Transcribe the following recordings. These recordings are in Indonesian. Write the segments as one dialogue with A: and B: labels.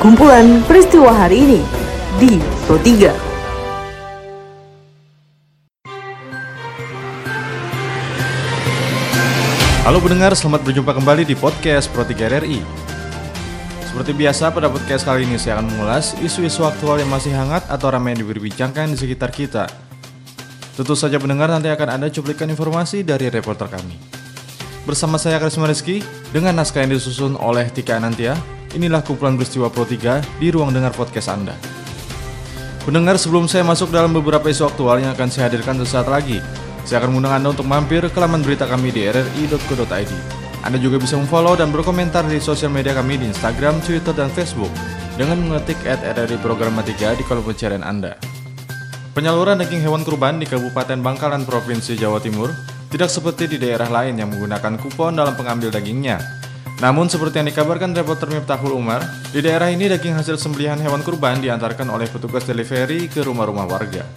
A: Kumpulan peristiwa hari ini di Pro 3.
B: Halo pendengar, selamat berjumpa kembali di podcast Pro 3 RRI. Seperti biasa, pada podcast kali ini saya akan mengulas isu-isu aktual yang masih hangat atau ramai diperbincangkan di sekitar kita. Tentu saja pendengar nanti akan ada cuplikan informasi dari reporter kami. Bersama saya Karisma Rizky, dengan naskah yang disusun oleh Tika Anantia, inilah kumpulan peristiwa Pro 3 di ruang dengar podcast Anda. Pendengar, sebelum saya masuk dalam beberapa isu aktual yang akan saya hadirkan sesaat lagi, saya akan mengundang Anda untuk mampir ke laman berita kami di rri.co.id. Anda juga bisa memfollow dan berkomentar di sosial media kami di Instagram, Twitter, dan Facebook dengan mengetik at RRI Program 3 di kolom pencarian Anda. Penyaluran daging hewan kurban di Kabupaten Bangkalan, Provinsi Jawa Timur tidak seperti di daerah lain yang menggunakan kupon dalam pengambil dagingnya. Namun seperti yang dikabarkan reporter Miftahul Umar, di daerah ini daging hasil sembelihan hewan kurban diantarkan oleh petugas delivery ke rumah-rumah warga.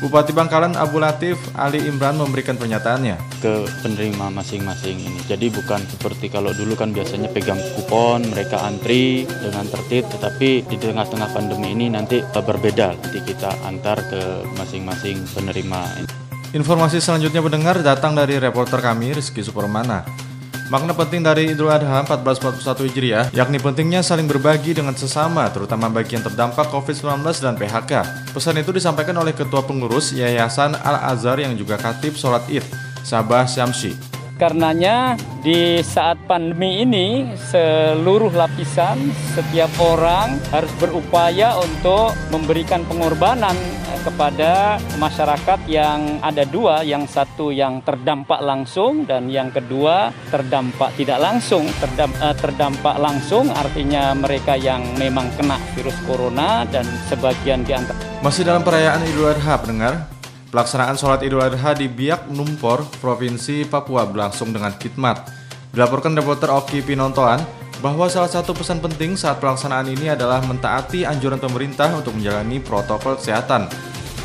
B: Bupati Bangkalan Abu Latif Ali Imran memberikan pernyataannya.
C: ke penerima masing-masing ini. Jadi bukan seperti kalau dulu kan biasanya pegang kupon, mereka antri dengan tertib, tetapi di tengah-tengah pandemi ini nanti berbeda. Nanti kita antar ke masing-masing penerima.
B: Informasi selanjutnya mendengar datang dari reporter kami Rizky Supermana. Makna penting dari Idul Adha 1441 Hijriah, yakni pentingnya saling berbagi dengan sesama, terutama bagi yang terdampak COVID-19 dan PHK. Pesan itu disampaikan oleh Ketua Pengurus Yayasan Al-Azhar yang juga Katib Sholat Id, Sabah Syamsi.
D: Karenanya di saat pandemi ini seluruh lapisan setiap orang harus berupaya untuk memberikan pengorbanan kepada masyarakat yang ada dua, yang satu yang terdampak langsung dan yang kedua terdampak tidak langsung. Terdam, eh, terdampak langsung artinya mereka yang memang kena virus corona dan sebagian di antara
B: Masih dalam perayaan Idul Adha, pendengar. Pelaksanaan sholat Idul Adha di Biak Numpor, Provinsi Papua berlangsung dengan khidmat. Dilaporkan reporter Oki Pinontoan bahwa salah satu pesan penting saat pelaksanaan ini adalah mentaati anjuran pemerintah untuk menjalani protokol kesehatan.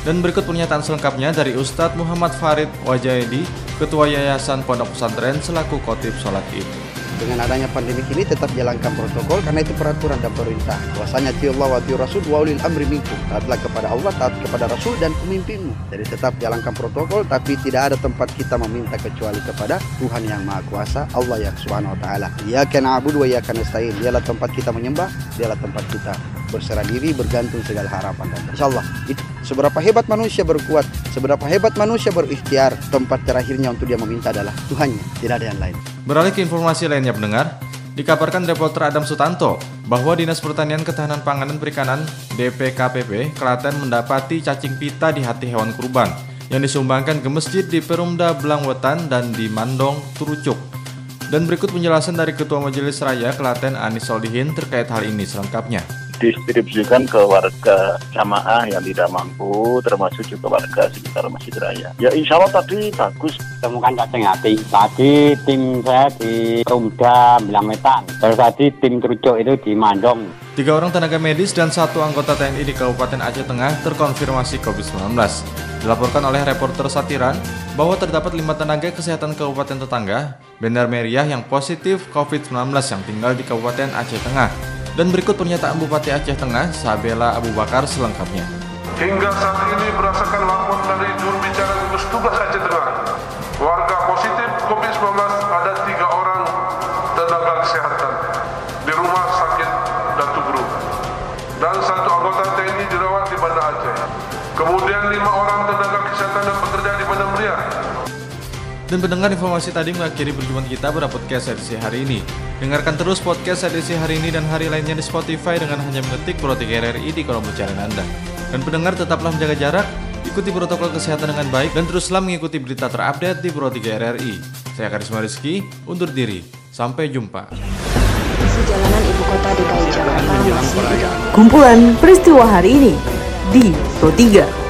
B: Dan berikut pernyataan selengkapnya dari Ustadz Muhammad Farid Wajayedi, Ketua Yayasan Pondok Pesantren selaku Kotip Sholat Id.
E: Dengan adanya pandemi ini tetap jalankan protokol karena itu peraturan dan perintah. Bahwasanya ati Allah wa ati Rasul wa ulil amri minkum. Taatlah kepada Allah, taat kepada Rasul dan pemimpinmu. Jadi tetap jalankan protokol tapi tidak ada tempat kita meminta kecuali kepada Tuhan yang Maha Kuasa, Allah yang Subhanahu wa taala. Iyyaka na'budu wa iyyaka nasta'in. Dialah tempat kita menyembah, dialah tempat kita berserah diri, bergantung segala harapan dan insyaallah itu seberapa hebat manusia berkuat, seberapa hebat manusia berikhtiar, tempat terakhirnya untuk dia meminta adalah Tuhannya, tidak ada yang lain.
B: Beralih ke informasi lainnya pendengar, dikabarkan reporter Adam Sutanto bahwa Dinas Pertanian Ketahanan Pangan dan Perikanan DPKPP Klaten mendapati cacing pita di hati hewan kurban yang disumbangkan ke masjid di Perumda Belangwetan dan di Mandong, Turucuk. Dan berikut penjelasan dari Ketua Majelis Raya Klaten Anis Solihin terkait hal ini selengkapnya.
F: Distribusikan ke warga jamaah yang tidak mampu, termasuk juga warga sekitar Masjid Raya. Ya insya Allah tadi bagus.
G: temukan cacing hati. Tadi tim saya di Rumda Bilang Metan. Terus tadi tim Trucuk itu di Mandong.
B: Tiga orang tenaga medis dan satu anggota TNI di Kabupaten Aceh Tengah terkonfirmasi COVID-19. Dilaporkan oleh reporter Satiran bahwa terdapat lima tenaga kesehatan Kabupaten tetangga, Benar Meriah yang positif COVID-19 yang tinggal di Kabupaten Aceh Tengah. Dan berikut pernyataan Bupati Aceh Tengah, Sabela Abu Bakar selengkapnya.
H: Hingga saat ini berdasarkan laporan dari juru bicara gugus tugas Aceh Tengah, warga positif COVID-19 ada tiga orang tenaga kesehatan di rumah sakit Datu Guru dan satu anggota TNI dirawat di Banda Aceh. Kemudian lima orang tenaga
B: Dan pendengar informasi tadi mengakhiri perjumpaan kita pada podcast edisi hari ini. Dengarkan terus podcast edisi hari ini dan hari lainnya di Spotify dengan hanya mengetik Pro 3 RRI di kolom pencarian Anda. Dan pendengar tetaplah menjaga jarak, ikuti protokol kesehatan dengan baik, dan teruslah mengikuti berita terupdate di Pro 3 RRI. Saya Karisma Rizky, undur diri. Sampai jumpa.
A: Jalanan ibu kota DKI Jakarta Kumpulan peristiwa hari ini di Pro 3.